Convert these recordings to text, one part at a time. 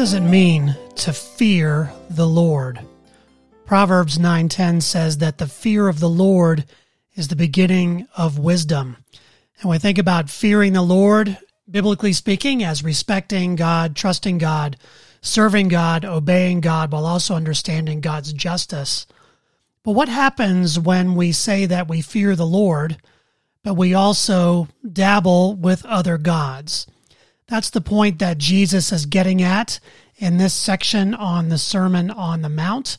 Does it mean to fear the Lord? Proverbs 9:10 says that the fear of the Lord is the beginning of wisdom. And we think about fearing the Lord, biblically speaking, as respecting God, trusting God, serving God, obeying God, while also understanding God's justice. But what happens when we say that we fear the Lord, but we also dabble with other gods? That's the point that Jesus is getting at in this section on the Sermon on the Mount.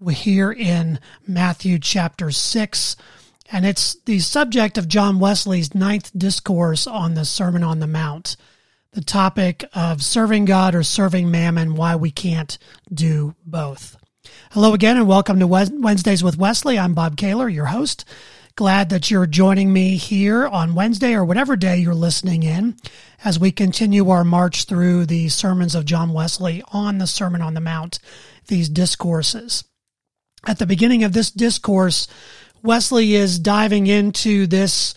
We're here in Matthew chapter 6, and it's the subject of John Wesley's ninth discourse on the Sermon on the Mount. The topic of serving God or serving mammon, why we can't do both. Hello again, and welcome to Wednesdays with Wesley. I'm Bob Kaylor, your host. Glad that you're joining me here on Wednesday or whatever day you're listening in as we continue our march through the sermons of John Wesley on the Sermon on the Mount, these discourses. At the beginning of this discourse, Wesley is diving into this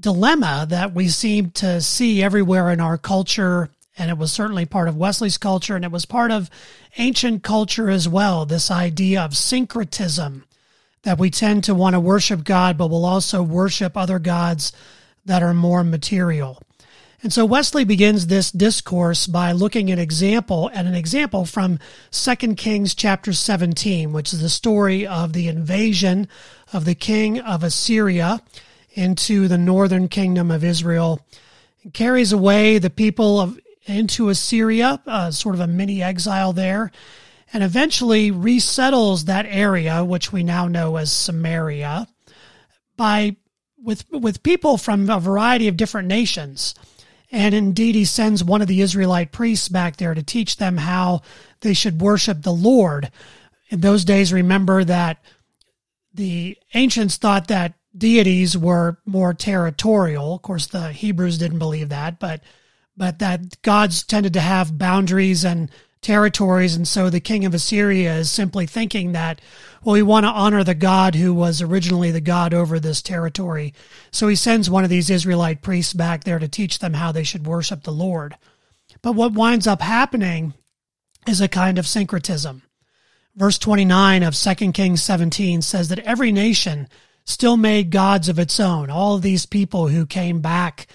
dilemma that we seem to see everywhere in our culture. And it was certainly part of Wesley's culture, and it was part of ancient culture as well. This idea of syncretism, that we tend to want to worship God, but we'll also worship other gods that are more material. And so Wesley begins this discourse by looking at example at an example from 2 Kings chapter 17, which is the story of the invasion of the king of Assyria into the northern kingdom of Israel. It carries away the people of into Assyria, uh, sort of a mini exile there, and eventually resettles that area, which we now know as Samaria, by with with people from a variety of different nations. And indeed, he sends one of the Israelite priests back there to teach them how they should worship the Lord. In those days, remember that the ancients thought that deities were more territorial. Of course, the Hebrews didn't believe that, but but that gods tended to have boundaries and territories. And so the king of Assyria is simply thinking that, well, we want to honor the God who was originally the God over this territory. So he sends one of these Israelite priests back there to teach them how they should worship the Lord. But what winds up happening is a kind of syncretism. Verse 29 of 2 Kings 17 says that every nation still made gods of its own. All of these people who came back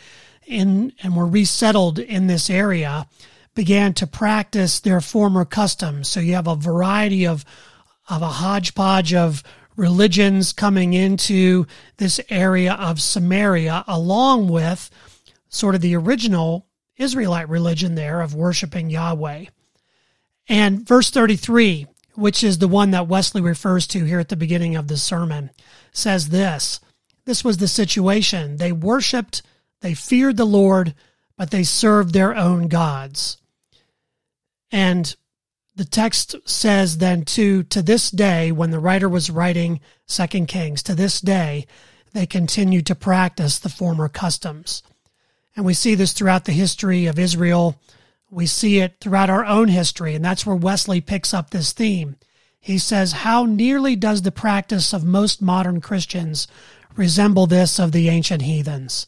in and were resettled in this area began to practice their former customs. So you have a variety of, of a hodgepodge of religions coming into this area of Samaria, along with sort of the original Israelite religion there of worshiping Yahweh. And verse 33, which is the one that Wesley refers to here at the beginning of the sermon, says this This was the situation. They worshiped, they feared the Lord, but they served their own gods. And the text says then to to this day when the writer was writing second kings to this day they continue to practice the former customs. And we see this throughout the history of israel. We see it throughout our own history and that's where wesley picks up this theme. He says how nearly does the practice of most modern christians resemble this of the ancient heathens?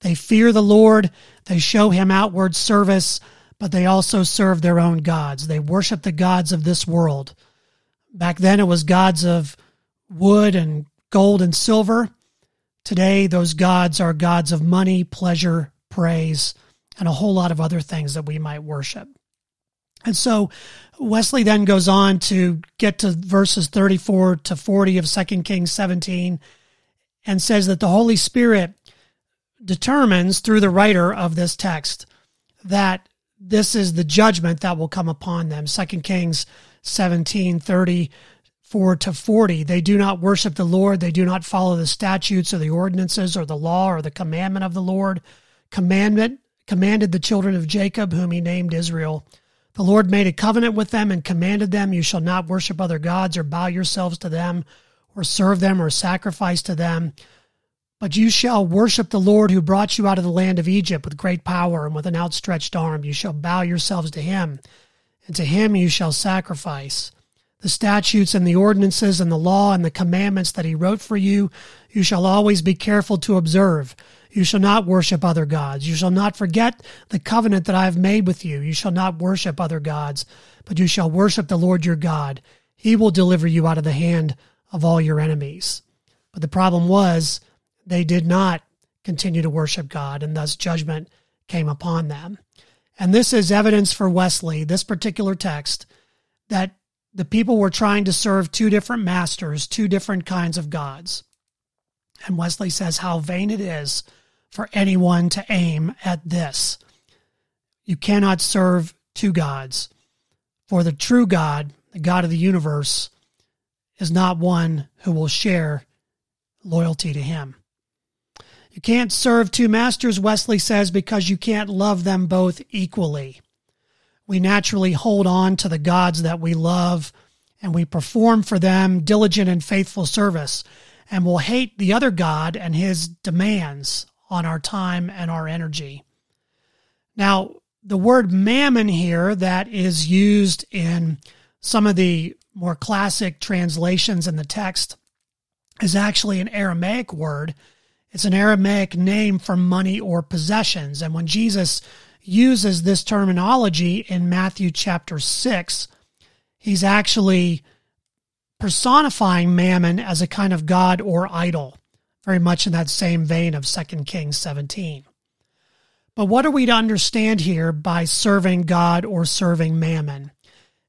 They fear the lord they show him outward service but they also serve their own gods. They worship the gods of this world. Back then, it was gods of wood and gold and silver. Today, those gods are gods of money, pleasure, praise, and a whole lot of other things that we might worship. And so Wesley then goes on to get to verses 34 to 40 of 2 Kings 17 and says that the Holy Spirit determines through the writer of this text that this is the judgment that will come upon them. Second Kings 17, 34 to 40. They do not worship the Lord. They do not follow the statutes or the ordinances or the law or the commandment of the Lord. Commandment commanded the children of Jacob, whom he named Israel. The Lord made a covenant with them and commanded them, You shall not worship other gods or bow yourselves to them or serve them or sacrifice to them. But you shall worship the Lord who brought you out of the land of Egypt with great power and with an outstretched arm. You shall bow yourselves to him, and to him you shall sacrifice. The statutes and the ordinances and the law and the commandments that he wrote for you, you shall always be careful to observe. You shall not worship other gods. You shall not forget the covenant that I have made with you. You shall not worship other gods, but you shall worship the Lord your God. He will deliver you out of the hand of all your enemies. But the problem was they did not continue to worship God, and thus judgment came upon them. And this is evidence for Wesley, this particular text, that the people were trying to serve two different masters, two different kinds of gods. And Wesley says how vain it is for anyone to aim at this. You cannot serve two gods, for the true God, the God of the universe, is not one who will share loyalty to him. You can't serve two masters, Wesley says, because you can't love them both equally. We naturally hold on to the gods that we love and we perform for them diligent and faithful service and will hate the other God and his demands on our time and our energy. Now, the word mammon here that is used in some of the more classic translations in the text is actually an Aramaic word. It's an Aramaic name for money or possessions. And when Jesus uses this terminology in Matthew chapter 6, he's actually personifying mammon as a kind of god or idol, very much in that same vein of 2 Kings 17. But what are we to understand here by serving God or serving mammon?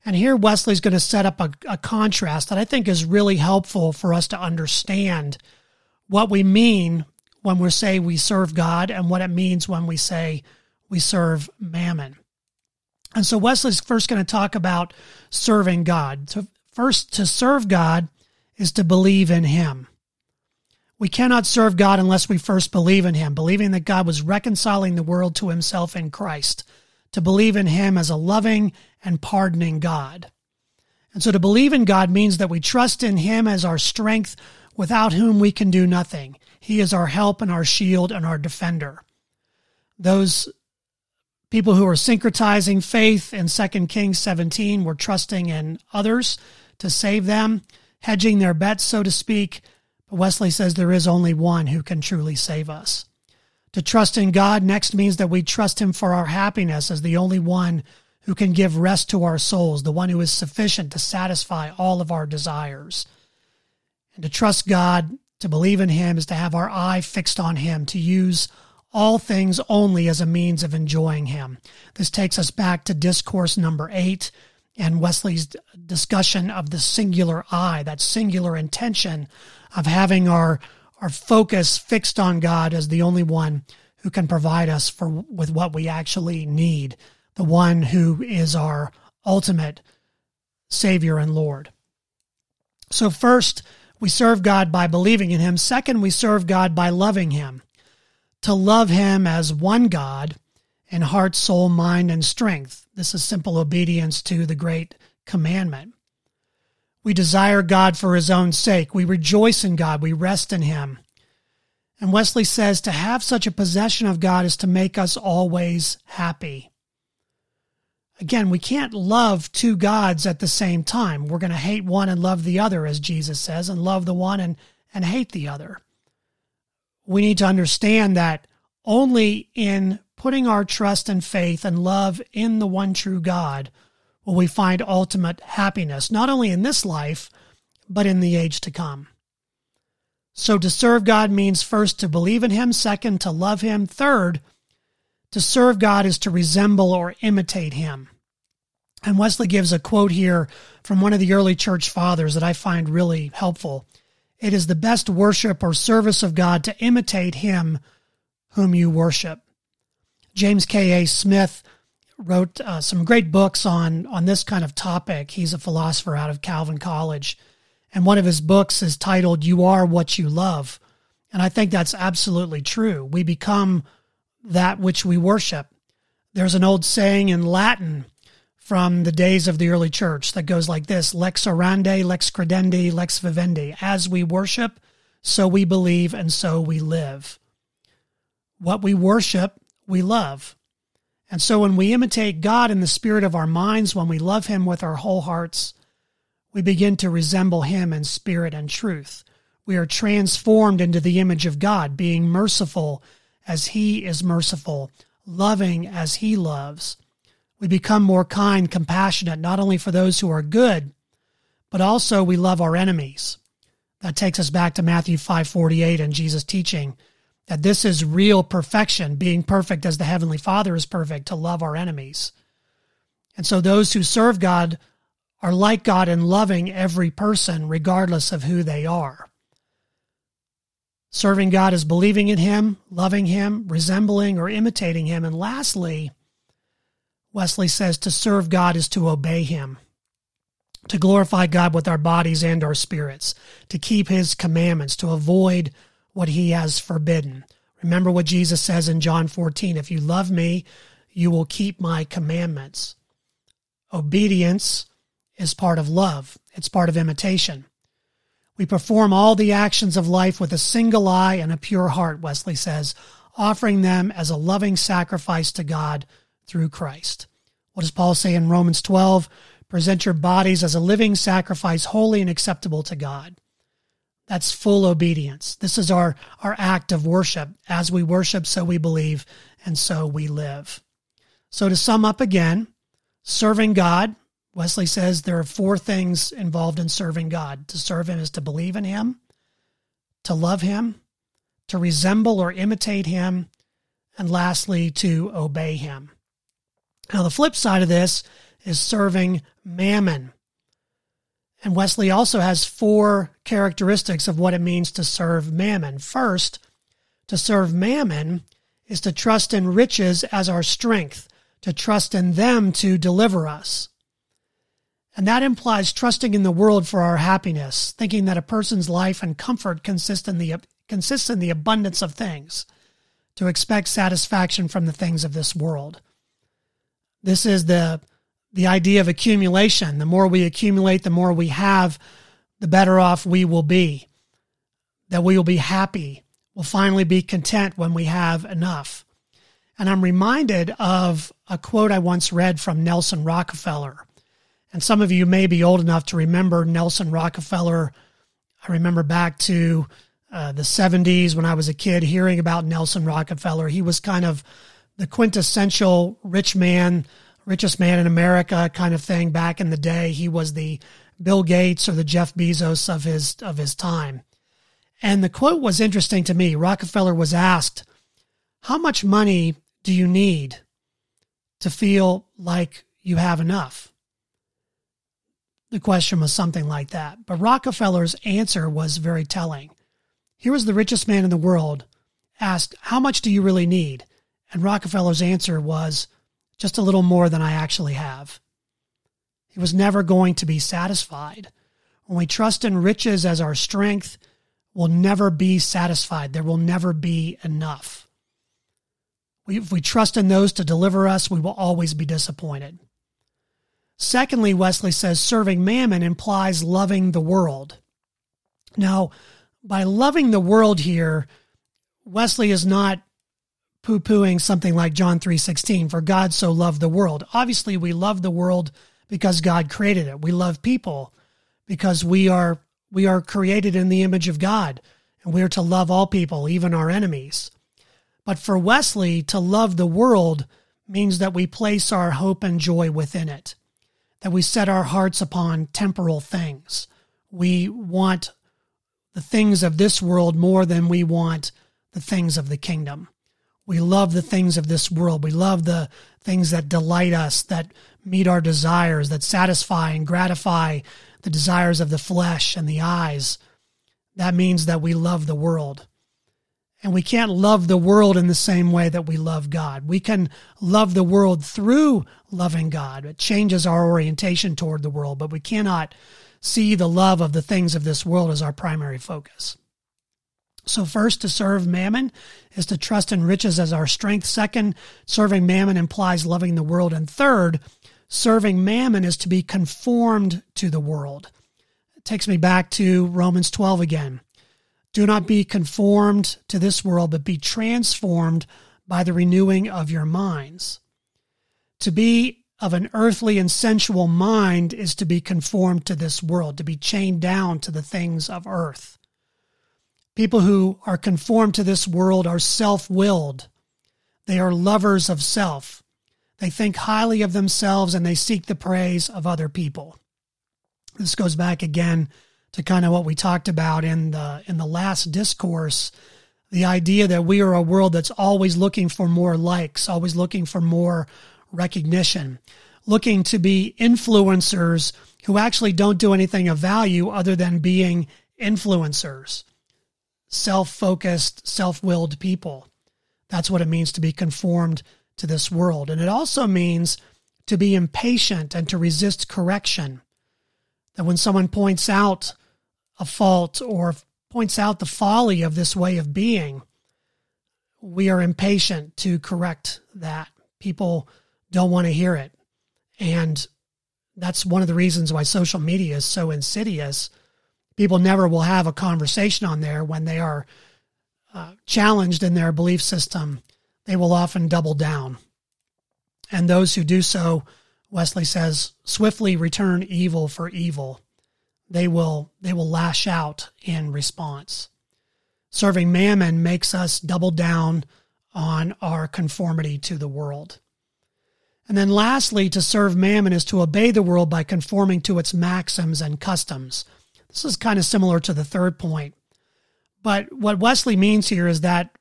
And here Wesley's going to set up a, a, contrast that I think is really helpful for us to understand what we mean when we say we serve God and what it means when we say we serve mammon. And so Wesley's first going to talk about serving God. So first, to serve God is to believe in Him. We cannot serve God unless we first believe in Him, believing that God was reconciling the world to Himself in Christ, to believe in Him as a loving and pardoning God. And so to believe in God means that we trust in Him as our strength without whom we can do nothing. He is our help and our shield and our defender. Those people who are syncretizing faith in 2 Kings 17 were trusting in others to save them, hedging their bets, so to speak. But Wesley says there is only one who can truly save us. To trust in God next means that we trust Him for our happiness as the only one who can give rest to our souls, the one who is sufficient to satisfy all of our desires. And to trust God, to believe in Him, is to have our eye fixed on Him, to use all things only as a means of enjoying Him. This takes us back to discourse number eight and Wesley's discussion of the singular eye, that singular intention of having our, our focus fixed on God as the only one who can provide us for with what we actually need the one who is our ultimate Savior and Lord. So, first, we serve God by believing in Him. Second, we serve God by loving Him. To love Him as one God in heart, soul, mind, and strength. This is simple obedience to the great commandment. We desire God for His own sake. We rejoice in God. We rest in Him. And Wesley says to have such a possession of God is to make us always happy. Again, we can't love two gods at the same time. We're going to hate one and love the other, as Jesus says, and love the one and, and hate the other. We need to understand that only in putting our trust and faith and love in the one true God will we find ultimate happiness, not only in this life, but in the age to come. So to serve God means first to believe in Him, second, to love Him, third, to serve God is to resemble or imitate him. And Wesley gives a quote here from one of the early church fathers that I find really helpful. It is the best worship or service of God to imitate him whom you worship. James K.A. Smith wrote uh, some great books on, on this kind of topic. He's a philosopher out of Calvin College. And one of his books is titled, You Are What You Love. And I think that's absolutely true. We become that which we worship. There's an old saying in Latin from the days of the early church that goes like this Lex orandi, lex credendi, lex vivendi. As we worship, so we believe, and so we live. What we worship, we love. And so when we imitate God in the spirit of our minds, when we love Him with our whole hearts, we begin to resemble Him in spirit and truth. We are transformed into the image of God, being merciful as he is merciful, loving as he loves. We become more kind, compassionate, not only for those who are good, but also we love our enemies. That takes us back to Matthew 5:48 and Jesus teaching that this is real perfection, being perfect as the heavenly Father is perfect, to love our enemies. And so those who serve God are like God in loving every person regardless of who they are. Serving God is believing in Him, loving Him, resembling or imitating Him. And lastly, Wesley says to serve God is to obey Him, to glorify God with our bodies and our spirits, to keep His commandments, to avoid what He has forbidden. Remember what Jesus says in John 14 if you love me, you will keep my commandments. Obedience is part of love, it's part of imitation. We perform all the actions of life with a single eye and a pure heart, Wesley says, offering them as a loving sacrifice to God through Christ. What does Paul say in Romans 12? Present your bodies as a living sacrifice, holy and acceptable to God. That's full obedience. This is our, our act of worship. As we worship, so we believe, and so we live. So to sum up again, serving God, Wesley says there are four things involved in serving God. To serve Him is to believe in Him, to love Him, to resemble or imitate Him, and lastly, to obey Him. Now, the flip side of this is serving mammon. And Wesley also has four characteristics of what it means to serve mammon. First, to serve mammon is to trust in riches as our strength, to trust in them to deliver us. And that implies trusting in the world for our happiness, thinking that a person's life and comfort consist in the, consists in the abundance of things, to expect satisfaction from the things of this world. This is the, the idea of accumulation. The more we accumulate, the more we have, the better off we will be. That we will be happy. We'll finally be content when we have enough. And I'm reminded of a quote I once read from Nelson Rockefeller and some of you may be old enough to remember Nelson Rockefeller. I remember back to uh, the 70s when I was a kid hearing about Nelson Rockefeller. He was kind of the quintessential rich man, richest man in America kind of thing back in the day. He was the Bill Gates or the Jeff Bezos of his of his time. And the quote was interesting to me. Rockefeller was asked, "How much money do you need to feel like you have enough?" The question was something like that. But Rockefeller's answer was very telling. Here was the richest man in the world asked, How much do you really need? And Rockefeller's answer was, Just a little more than I actually have. He was never going to be satisfied. When we trust in riches as our strength, we'll never be satisfied. There will never be enough. if we trust in those to deliver us, we will always be disappointed. Secondly, Wesley says serving mammon implies loving the world. Now, by loving the world here, Wesley is not poo-pooing something like John 3:16 for God so loved the world. Obviously, we love the world because God created it. We love people because we are we are created in the image of God and we are to love all people, even our enemies. But for Wesley, to love the world means that we place our hope and joy within it that we set our hearts upon temporal things. We want the things of this world more than we want the things of the kingdom. We love the things of this world. We love the things that delight us, that meet our desires, that satisfy and gratify the desires of the flesh and the eyes. That means that we love the world. And we can't love the world in the same way that we love God. We can love the world through loving God. It changes our orientation toward the world, but we cannot see the love of the things of this world as our primary focus. So, first, to serve mammon is to trust in riches as our strength. Second, serving mammon implies loving the world. And third, serving mammon is to be conformed to the world. It takes me back to Romans 12 again. Do not be conformed to this world, but be transformed by the renewing of your minds. To be of an earthly and sensual mind is to be conformed to this world, to be chained down to the things of earth. People who are conformed to this world are self willed. They are lovers of self. They think highly of themselves and they seek the praise of other people. This goes back again to kind of what we talked about in the in the last discourse, the idea that we are a world that's always looking for more likes, always looking for more recognition, looking to be influencers who actually don't do anything of value other than being influencers, self-focused, self-willed people. That's what it means to be conformed to this world. And it also means to be impatient and to resist correction. That when someone points out a fault or points out the folly of this way of being, we are impatient to correct that. People don't want to hear it. And that's one of the reasons why social media is so insidious. People never will have a conversation on there when they are uh, challenged in their belief system they will often double down. And those who do so, Wesley says, swiftly return evil for evil. They will, they will lash out in response. Serving mammon makes us double down on our conformity to the world. And then lastly, to serve mammon is to obey the world by conforming to its maxims and customs. This is kind of similar to the third point. But what Wesley means here is that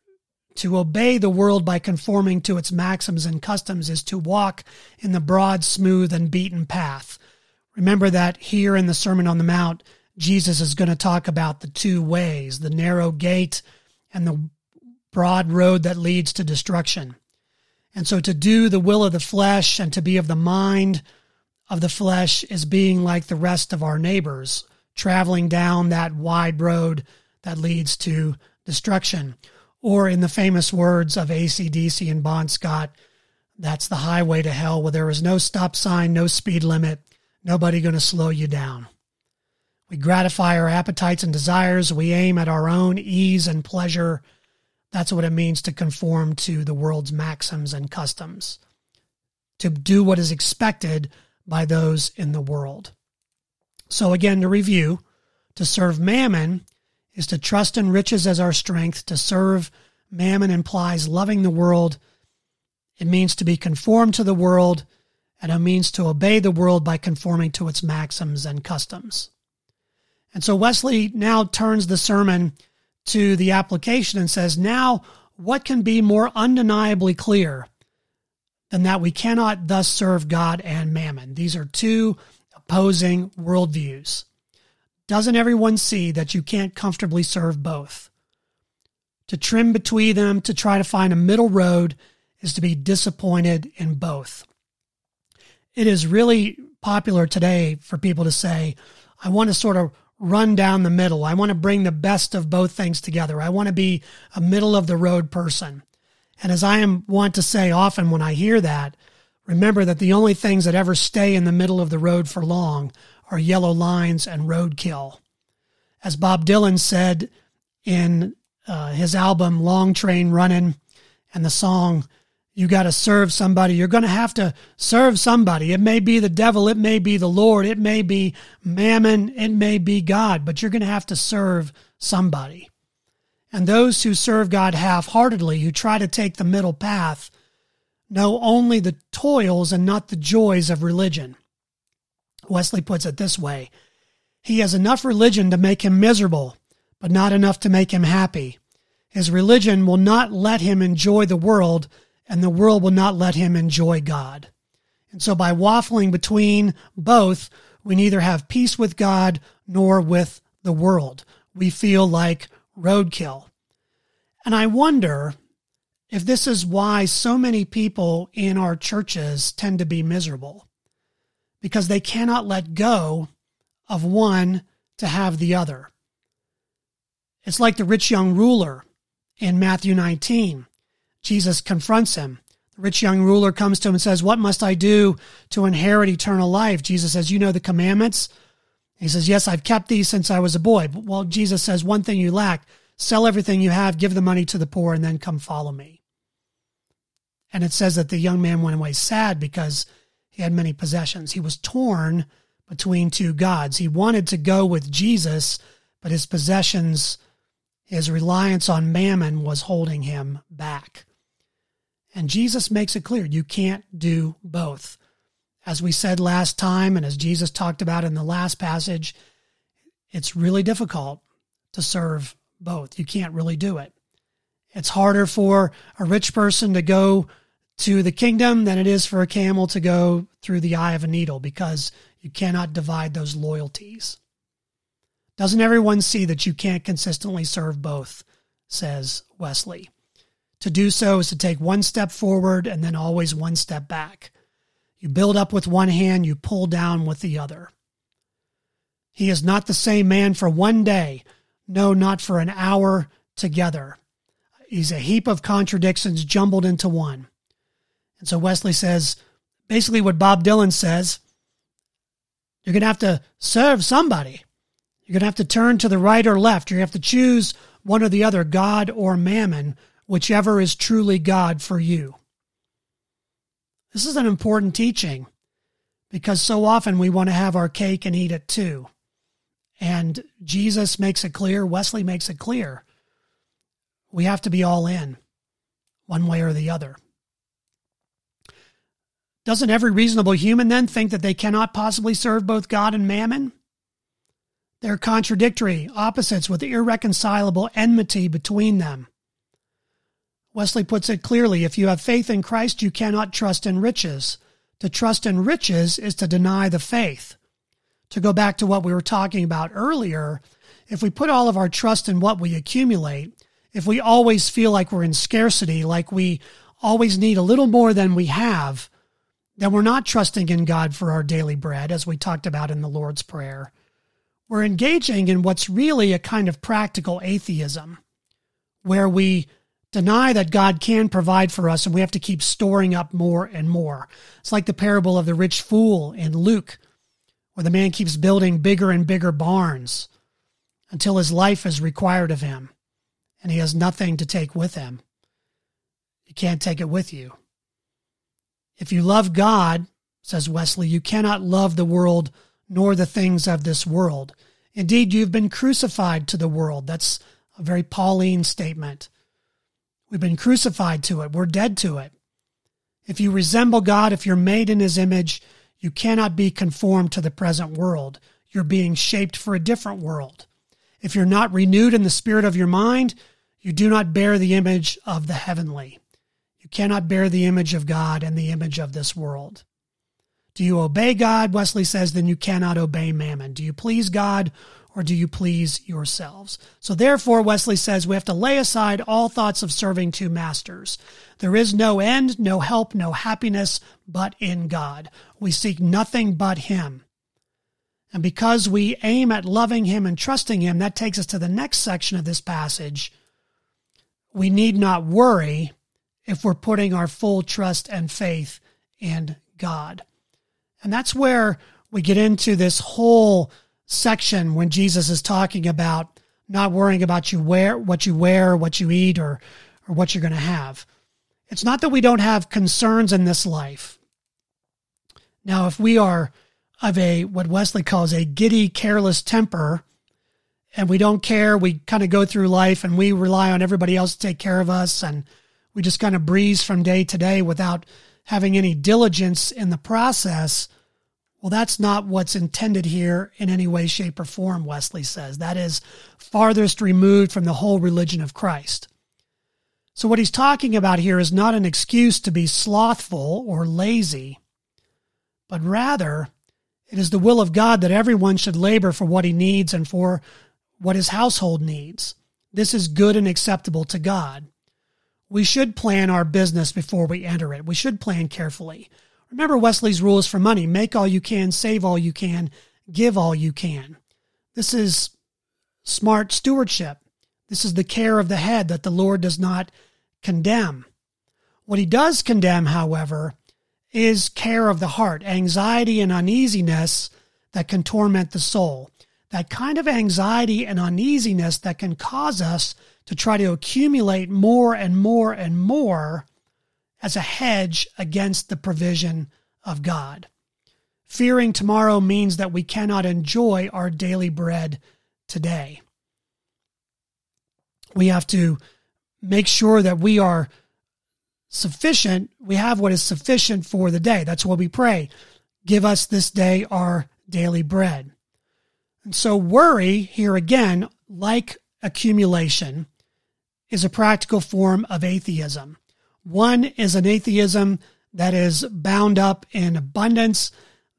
to obey the world by conforming to its maxims and customs is to walk in the broad, smooth, and beaten path. Remember that here in the Sermon on the Mount, Jesus is going to talk about the two ways, the narrow gate and the broad road that leads to destruction. And so to do the will of the flesh and to be of the mind of the flesh is being like the rest of our neighbors, traveling down that wide road that leads to destruction. Or in the famous words of ACDC and Bon Scott, that's the highway to hell where there is no stop sign, no speed limit, nobody going to slow you down. We gratify our appetites and desires. We aim at our own ease and pleasure. That's what it means to conform to the world's maxims and customs, to do what is expected by those in the world. So, again, to review, to serve mammon is to trust in riches as our strength. To serve mammon implies loving the world. It means to be conformed to the world, and it means to obey the world by conforming to its maxims and customs. And so Wesley now turns the sermon to the application and says, Now, what can be more undeniably clear than that we cannot thus serve God and mammon? These are two opposing worldviews. Doesn't everyone see that you can't comfortably serve both? To trim between them, to try to find a middle road, is to be disappointed in both. It is really popular today for people to say, I want to sort of run down the middle. I want to bring the best of both things together. I want to be a middle of the road person. And as I am want to say often when I hear that, remember that the only things that ever stay in the middle of the road for long are yellow lines and roadkill. As Bob Dylan said in uh, his album Long Train Running and the song, You Got to Serve Somebody, you're going to have to serve somebody. It may be the devil, it may be the Lord, it may be mammon, it may be God, but you're going to have to serve somebody. And those who serve God half heartedly, who try to take the middle path, know only the toils and not the joys of religion. Wesley puts it this way He has enough religion to make him miserable, but not enough to make him happy. His religion will not let him enjoy the world, and the world will not let him enjoy God. And so, by waffling between both, we neither have peace with God nor with the world. We feel like roadkill. And I wonder if this is why so many people in our churches tend to be miserable because they cannot let go of one to have the other. It's like the rich young ruler in Matthew 19. Jesus confronts him. The rich young ruler comes to him and says, What must I do to inherit eternal life? Jesus says, You know the commandments? He says, Yes, I've kept these since I was a boy. Well, Jesus says, One thing you lack sell everything you have, give the money to the poor, and then come follow me. And it says that the young man went away sad because he had many possessions. He was torn between two gods. He wanted to go with Jesus, but his possessions His reliance on mammon was holding him back. And Jesus makes it clear you can't do both. As we said last time, and as Jesus talked about in the last passage, it's really difficult to serve both. You can't really do it. It's harder for a rich person to go to the kingdom than it is for a camel to go through the eye of a needle because you cannot divide those loyalties. Doesn't everyone see that you can't consistently serve both? says Wesley. To do so is to take one step forward and then always one step back. You build up with one hand, you pull down with the other. He is not the same man for one day, no, not for an hour together. He's a heap of contradictions jumbled into one. And so Wesley says basically what Bob Dylan says you're going to have to serve somebody. You're going to have to turn to the right or left. You have to choose one or the other, God or mammon, whichever is truly God for you. This is an important teaching because so often we want to have our cake and eat it too. And Jesus makes it clear, Wesley makes it clear. We have to be all in, one way or the other. Doesn't every reasonable human then think that they cannot possibly serve both God and mammon? They're contradictory, opposites with irreconcilable enmity between them. Wesley puts it clearly if you have faith in Christ, you cannot trust in riches. To trust in riches is to deny the faith. To go back to what we were talking about earlier, if we put all of our trust in what we accumulate, if we always feel like we're in scarcity, like we always need a little more than we have, then we're not trusting in God for our daily bread, as we talked about in the Lord's Prayer. We're engaging in what's really a kind of practical atheism, where we deny that God can provide for us and we have to keep storing up more and more. It's like the parable of the rich fool in Luke, where the man keeps building bigger and bigger barns until his life is required of him and he has nothing to take with him. You can't take it with you. If you love God, says Wesley, you cannot love the world nor the things of this world. Indeed, you've been crucified to the world. That's a very Pauline statement. We've been crucified to it. We're dead to it. If you resemble God, if you're made in his image, you cannot be conformed to the present world. You're being shaped for a different world. If you're not renewed in the spirit of your mind, you do not bear the image of the heavenly You cannot bear the image of God and the image of this world. Do you obey God? Wesley says, then you cannot obey mammon. Do you please God or do you please yourselves? So therefore, Wesley says we have to lay aside all thoughts of serving two masters. There is no end, no help, no happiness but in God. We seek nothing but Him. And because we aim at loving Him and trusting Him, that takes us to the next section of this passage. We need not worry if we're putting our full trust and faith in God. And that's where we get into this whole section when Jesus is talking about not worrying about you wear what you wear, what you eat, or or what you're going to have. It's not that we don't have concerns in this life. Now, if we are of a what Wesley calls a giddy, careless temper, and we don't care, we kind of go through life and we rely on everybody else to take care of us and we just kind of breeze from day to day without having any diligence in the process. Well, that's not what's intended here in any way, shape, or form, Wesley says. That is farthest removed from the whole religion of Christ. So, what he's talking about here is not an excuse to be slothful or lazy, but rather it is the will of God that everyone should labor for what he needs and for what his household needs. This is good and acceptable to God we should plan our business before we enter it. We should plan carefully. Remember Wesley's rules for money make all you can, save all you can, give all you can. This is smart stewardship. This is the care of the head that the Lord does not condemn. What he does condemn, however, is care of the heart, anxiety and uneasiness that can torment the soul. That kind of anxiety and uneasiness that can cause us to try to accumulate more and more and more as a hedge against the provision of God. Fearing tomorrow means that we cannot enjoy our daily bread today. We have to make sure that we are sufficient. We have what is sufficient for the day. That's what we pray. Give us this day our daily bread. And so, worry here again, like accumulation, is a practical form of atheism. One is an atheism that is bound up in abundance.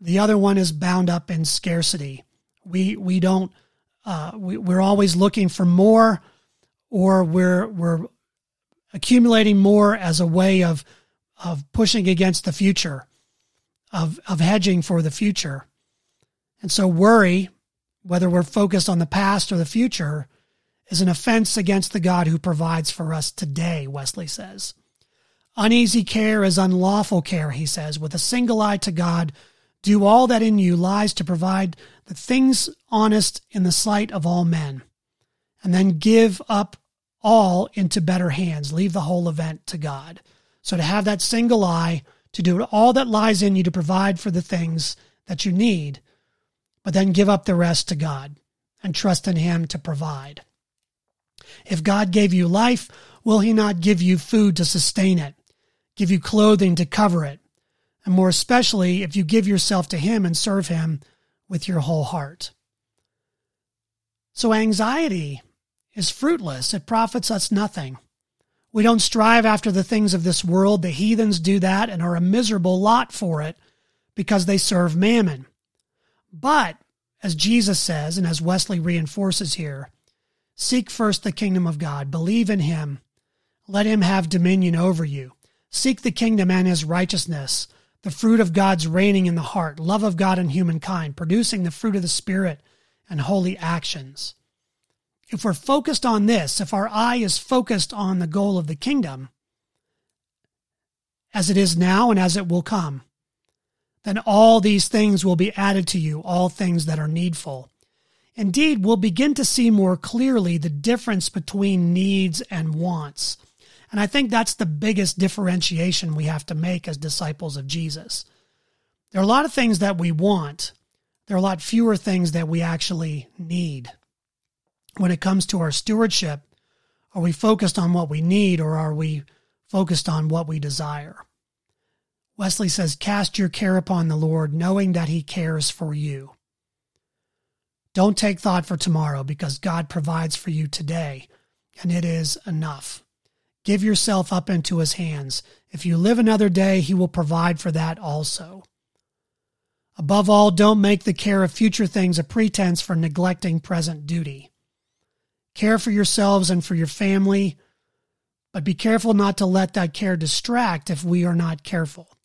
The other one is bound up in scarcity. We we don't uh, we, we're always looking for more, or we're we're accumulating more as a way of of pushing against the future, of of hedging for the future. And so worry, whether we're focused on the past or the future, is an offense against the God who provides for us today, Wesley says. Uneasy care is unlawful care, he says, with a single eye to God. Do all that in you lies to provide the things honest in the sight of all men, and then give up all into better hands. Leave the whole event to God. So to have that single eye, to do all that lies in you to provide for the things that you need, but then give up the rest to God and trust in Him to provide. If God gave you life, will He not give you food to sustain it? Give you clothing to cover it, and more especially if you give yourself to Him and serve Him with your whole heart. So anxiety is fruitless, it profits us nothing. We don't strive after the things of this world. The heathens do that and are a miserable lot for it because they serve mammon. But, as Jesus says, and as Wesley reinforces here, seek first the kingdom of God, believe in Him, let Him have dominion over you. Seek the kingdom and his righteousness, the fruit of God's reigning in the heart, love of God and humankind, producing the fruit of the Spirit and holy actions. If we're focused on this, if our eye is focused on the goal of the kingdom, as it is now and as it will come, then all these things will be added to you, all things that are needful. Indeed, we'll begin to see more clearly the difference between needs and wants and I think that's the biggest differentiation we have to make as disciples of Jesus. There are a lot of things that we want, there are a lot fewer things that we actually need. When it comes to our stewardship, are we focused on what we need or are we focused on what we desire? Wesley says, Cast your care upon the Lord, knowing that He cares for you. Don't take thought for tomorrow because God provides for you today, and it is enough. Give yourself up into his hands. If you live another day, he will provide for that also. Above all, don't make the care of future things a pretense for neglecting present duty. Care for yourselves and for your family, but be careful not to let that care distract if we are not careful.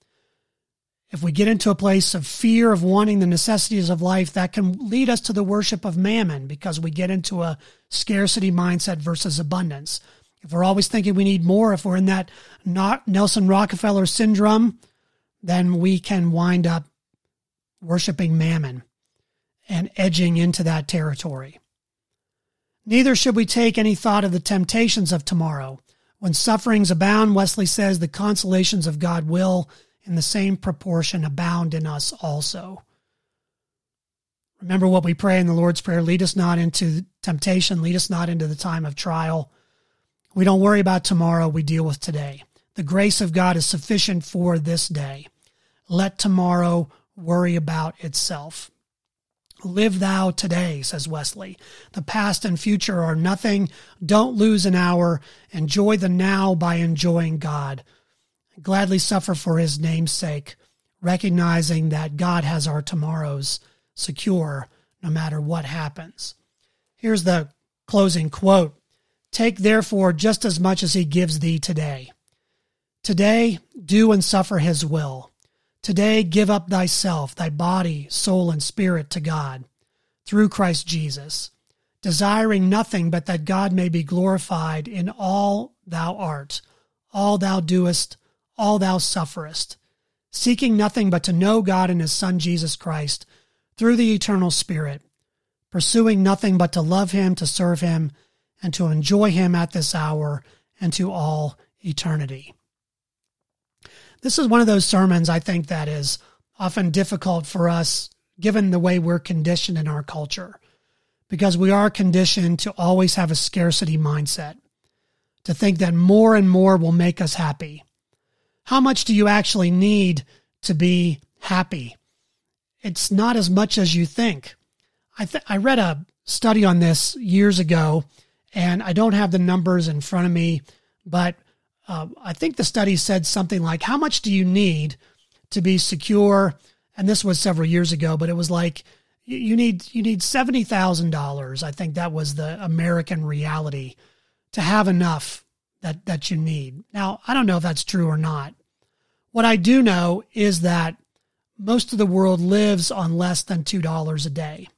If we get into a place of fear of wanting the necessities of life, that can lead us to the worship of mammon because we get into a scarcity mindset versus abundance. If we're always thinking we need more, if we're in that not Nelson Rockefeller syndrome, then we can wind up worshiping mammon and edging into that territory. Neither should we take any thought of the temptations of tomorrow. When sufferings abound, Wesley says the consolations of God will, in the same proportion, abound in us also. Remember what we pray in the Lord's Prayer lead us not into temptation, lead us not into the time of trial we don't worry about tomorrow, we deal with today. The grace of God is sufficient for this day. Let tomorrow worry about itself. Live thou today, says Wesley. The past and future are nothing. Don't lose an hour. Enjoy the now by enjoying God. Gladly suffer for his name's sake, recognizing that God has our tomorrows secure no matter what happens. Here's the closing quote Take therefore just as much as he gives thee today. Today, do and suffer his will. Today, give up thyself, thy body, soul, and spirit to God through Christ Jesus, desiring nothing but that God may be glorified in all thou art, all thou doest, all thou sufferest, seeking nothing but to know God and his Son Jesus Christ through the eternal Spirit, pursuing nothing but to love him, to serve him, and to enjoy Him at this hour and to all eternity. This is one of those sermons I think that is often difficult for us given the way we're conditioned in our culture. because we are conditioned to always have a scarcity mindset, to think that more and more will make us happy. How much do you actually need to be happy? It's not as much as you think. I, th- I read a study on this years ago, and I don't have the numbers in front of me, but uh, I think the study said something like, How much do you need to be secure? And this was several years ago, but it was like, you need you need seventy thousand dollars. I think that was the American reality to have enough that that you need. Now I don't know if that's true or not. What I do know is that most of the world lives on less than two dollars a day,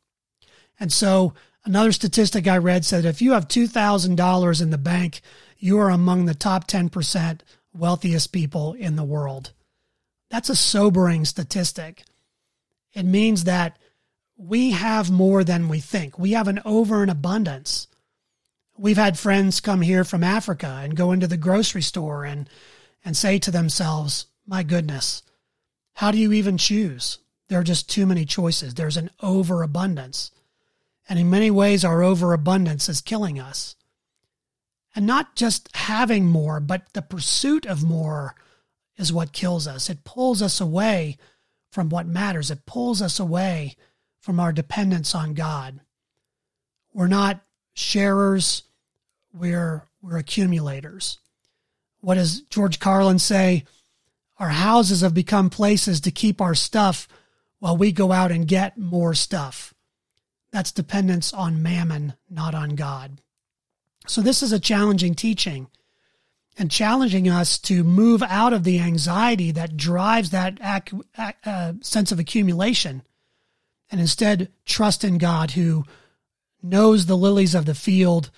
and so another statistic I read said if you have two thousand dollars in the bank, you are among the top ten percent wealthiest people in the world. That's a sobering statistic. It means that we have more than we think. We have an over and abundance. We've had friends come here from Africa and go into the grocery store and, and say to themselves, my goodness, how do you even choose? There are just too many choices. There's an overabundance. And in many ways, our overabundance is killing us. And not just having more, but the pursuit of more is what kills us. It pulls us away from what matters. It pulls us away from our dependence on God. We're not sharers, we're, we're accumulators. What does George Carlin say? Our houses have become places to keep our stuff while we go out and get more stuff. That's dependence on mammon, not on God. So, this is a challenging teaching and challenging us to move out of the anxiety that drives that ac- uh, sense of accumulation and instead trust in God who knows the lilies of the field,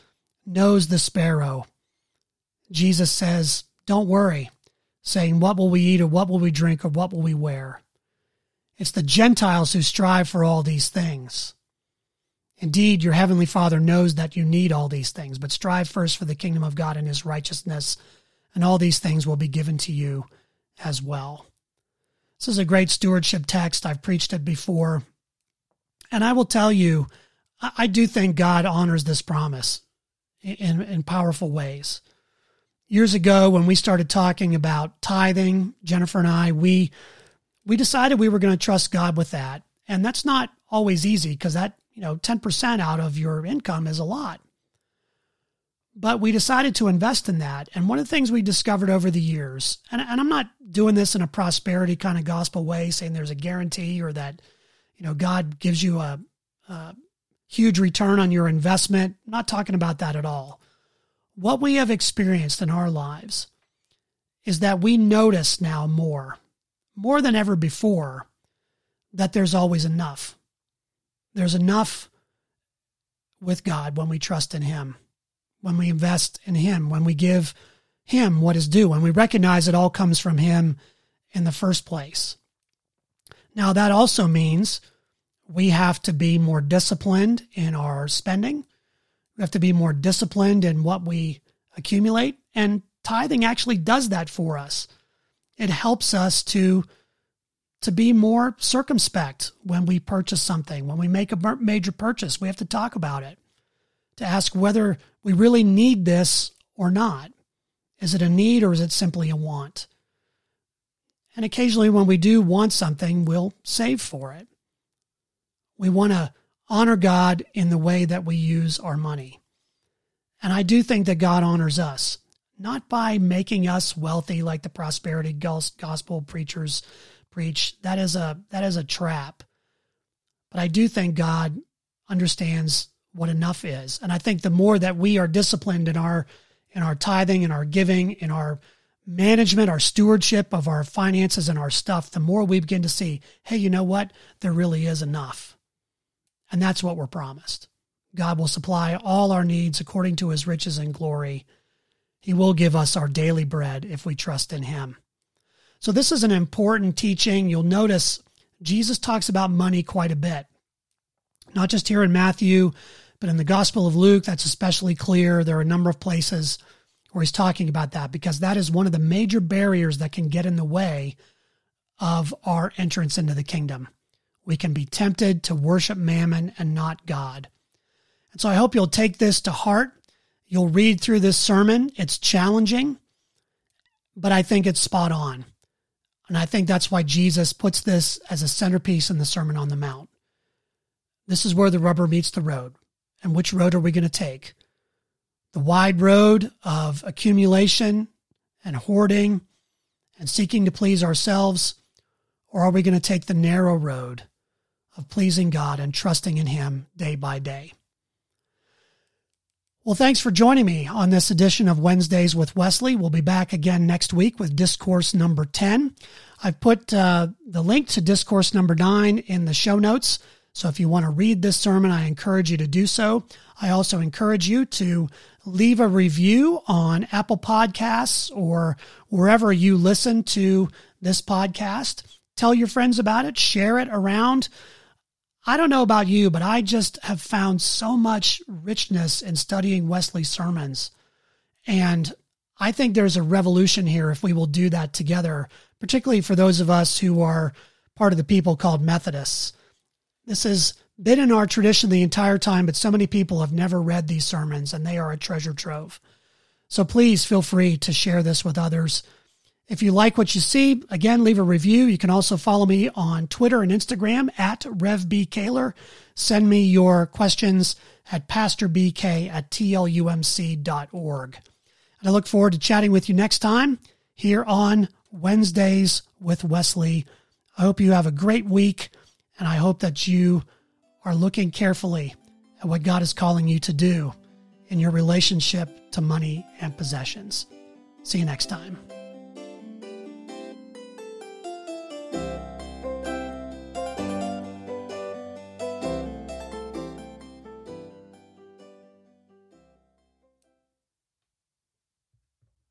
knows the sparrow. Jesus says, Don't worry, saying, What will we eat, or what will we drink, or what will we wear? It's the Gentiles who strive for all these things. Indeed, your heavenly Father knows that you need all these things, but strive first for the kingdom of God and his righteousness, and all these things will be given to you as well. This is a great stewardship text. I've preached it before. And I will tell you, I do think God honors this promise in, in powerful ways. Years ago, when we started talking about tithing, Jennifer and I, we we decided we were going to trust God with that. And that's not always easy because that, you know, 10% out of your income is a lot. But we decided to invest in that. And one of the things we discovered over the years, and, and I'm not doing this in a prosperity kind of gospel way, saying there's a guarantee or that you know, God gives you a, a huge return on your investment. I'm not talking about that at all. What we have experienced in our lives is that we notice now more, more than ever before, that there's always enough. There's enough with God when we trust in Him, when we invest in Him, when we give Him what is due, when we recognize it all comes from Him in the first place. Now, that also means we have to be more disciplined in our spending. We have to be more disciplined in what we accumulate. And tithing actually does that for us. It helps us to, to be more circumspect when we purchase something. When we make a major purchase, we have to talk about it to ask whether we really need this or not. Is it a need or is it simply a want? And occasionally, when we do want something, we'll save for it. We want to honor God in the way that we use our money. And I do think that God honors us, not by making us wealthy like the prosperity gospel preachers preach. That is a that is a trap. But I do think God understands what enough is. And I think the more that we are disciplined in our in our tithing, in our giving, in our management, our stewardship of our finances and our stuff, the more we begin to see, hey, you know what? There really is enough. And that's what we're promised. God will supply all our needs according to his riches and glory. He will give us our daily bread if we trust in him. So, this is an important teaching. You'll notice Jesus talks about money quite a bit, not just here in Matthew, but in the Gospel of Luke. That's especially clear. There are a number of places where he's talking about that because that is one of the major barriers that can get in the way of our entrance into the kingdom. We can be tempted to worship mammon and not God. And so I hope you'll take this to heart. You'll read through this sermon. It's challenging, but I think it's spot on. And I think that's why Jesus puts this as a centerpiece in the Sermon on the Mount. This is where the rubber meets the road. And which road are we going to take? The wide road of accumulation and hoarding and seeking to please ourselves? Or are we going to take the narrow road of pleasing God and trusting in Him day by day? Well, thanks for joining me on this edition of Wednesdays with Wesley. We'll be back again next week with discourse number 10. I've put uh, the link to discourse number 9 in the show notes. So if you want to read this sermon, I encourage you to do so. I also encourage you to leave a review on Apple Podcasts or wherever you listen to this podcast. Tell your friends about it, share it around. I don't know about you, but I just have found so much richness in studying Wesley's sermons. And I think there's a revolution here if we will do that together, particularly for those of us who are part of the people called Methodists. This has been in our tradition the entire time, but so many people have never read these sermons and they are a treasure trove. So please feel free to share this with others. If you like what you see, again, leave a review. You can also follow me on Twitter and Instagram at RevBKaylor. Send me your questions at pastorbk at tlumc.org. And I look forward to chatting with you next time here on Wednesdays with Wesley. I hope you have a great week, and I hope that you are looking carefully at what God is calling you to do in your relationship to money and possessions. See you next time.